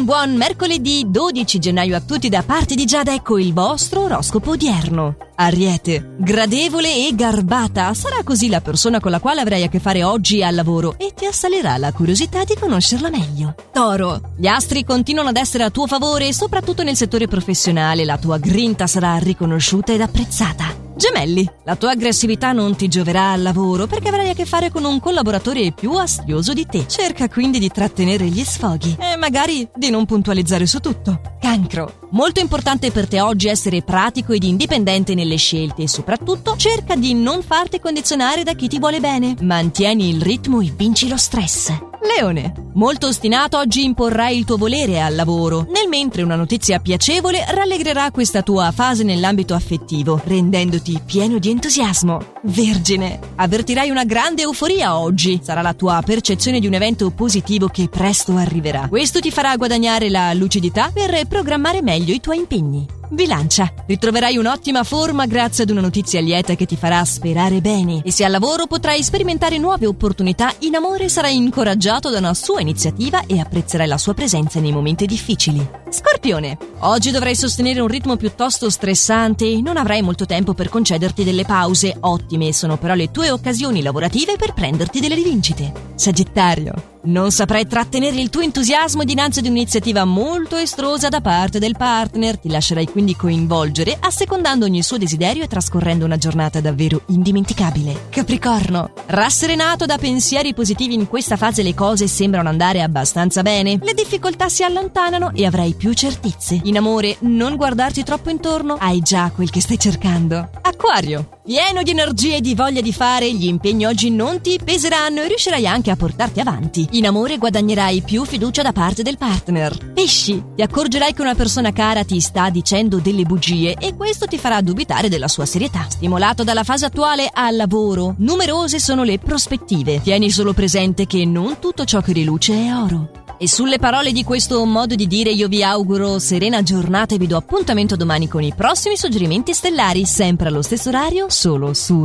Un buon mercoledì 12 gennaio a tutti da parte di Giada, ecco il vostro oroscopo odierno. Ariete, gradevole e garbata, sarà così la persona con la quale avrai a che fare oggi al lavoro e ti assalirà la curiosità di conoscerla meglio. Toro, gli astri continuano ad essere a tuo favore, soprattutto nel settore professionale, la tua grinta sarà riconosciuta ed apprezzata. Gemelli, la tua aggressività non ti gioverà al lavoro perché avrai a che fare con un collaboratore più astioso di te. Cerca quindi di trattenere gli sfoghi e magari di non puntualizzare su tutto. Cancro. Molto importante per te oggi essere pratico ed indipendente nelle scelte e soprattutto cerca di non farti condizionare da chi ti vuole bene. Mantieni il ritmo e vinci lo stress. Leone, molto ostinato oggi imporrai il tuo volere al lavoro, nel mentre una notizia piacevole rallegrerà questa tua fase nell'ambito affettivo, rendendoti pieno di entusiasmo. Vergine, avvertirai una grande euforia oggi, sarà la tua percezione di un evento positivo che presto arriverà. Questo ti farà guadagnare la lucidità per programmare meglio i tuoi impegni. Bilancia. Ritroverai un'ottima forma grazie ad una notizia lieta che ti farà sperare bene e se al lavoro potrai sperimentare nuove opportunità, in amore sarai incoraggiato da una sua iniziativa e apprezzerai la sua presenza nei momenti difficili. Scorpione. Oggi dovrai sostenere un ritmo piuttosto stressante e non avrai molto tempo per concederti delle pause. Ottime sono però le tue occasioni lavorative per prenderti delle rivincite. Sagittario. Non saprai trattenere il tuo entusiasmo dinanzi ad un'iniziativa molto estrosa da parte del partner, ti lascerai quindi coinvolgere assecondando ogni suo desiderio e trascorrendo una giornata davvero indimenticabile. Capricorno, rasserenato da pensieri positivi in questa fase le cose sembrano andare abbastanza bene, le difficoltà si allontanano e avrai più certezze. In amore, non guardarti troppo intorno, hai già quel che stai cercando. Acquario, pieno di energie e di voglia di fare, gli impegni oggi non ti peseranno e riuscirai anche a portarti avanti. In amore guadagnerai più fiducia da parte del partner. Pesci, ti accorgerai che una persona cara ti sta dicendo delle bugie e questo ti farà dubitare della sua serietà. Stimolato dalla fase attuale al lavoro, numerose sono le prospettive. Tieni solo presente che non tutto ciò che riluce è oro. E sulle parole di questo modo di dire io vi auguro serena giornata e vi do appuntamento domani con i prossimi suggerimenti stellari, sempre allo stesso orario, solo su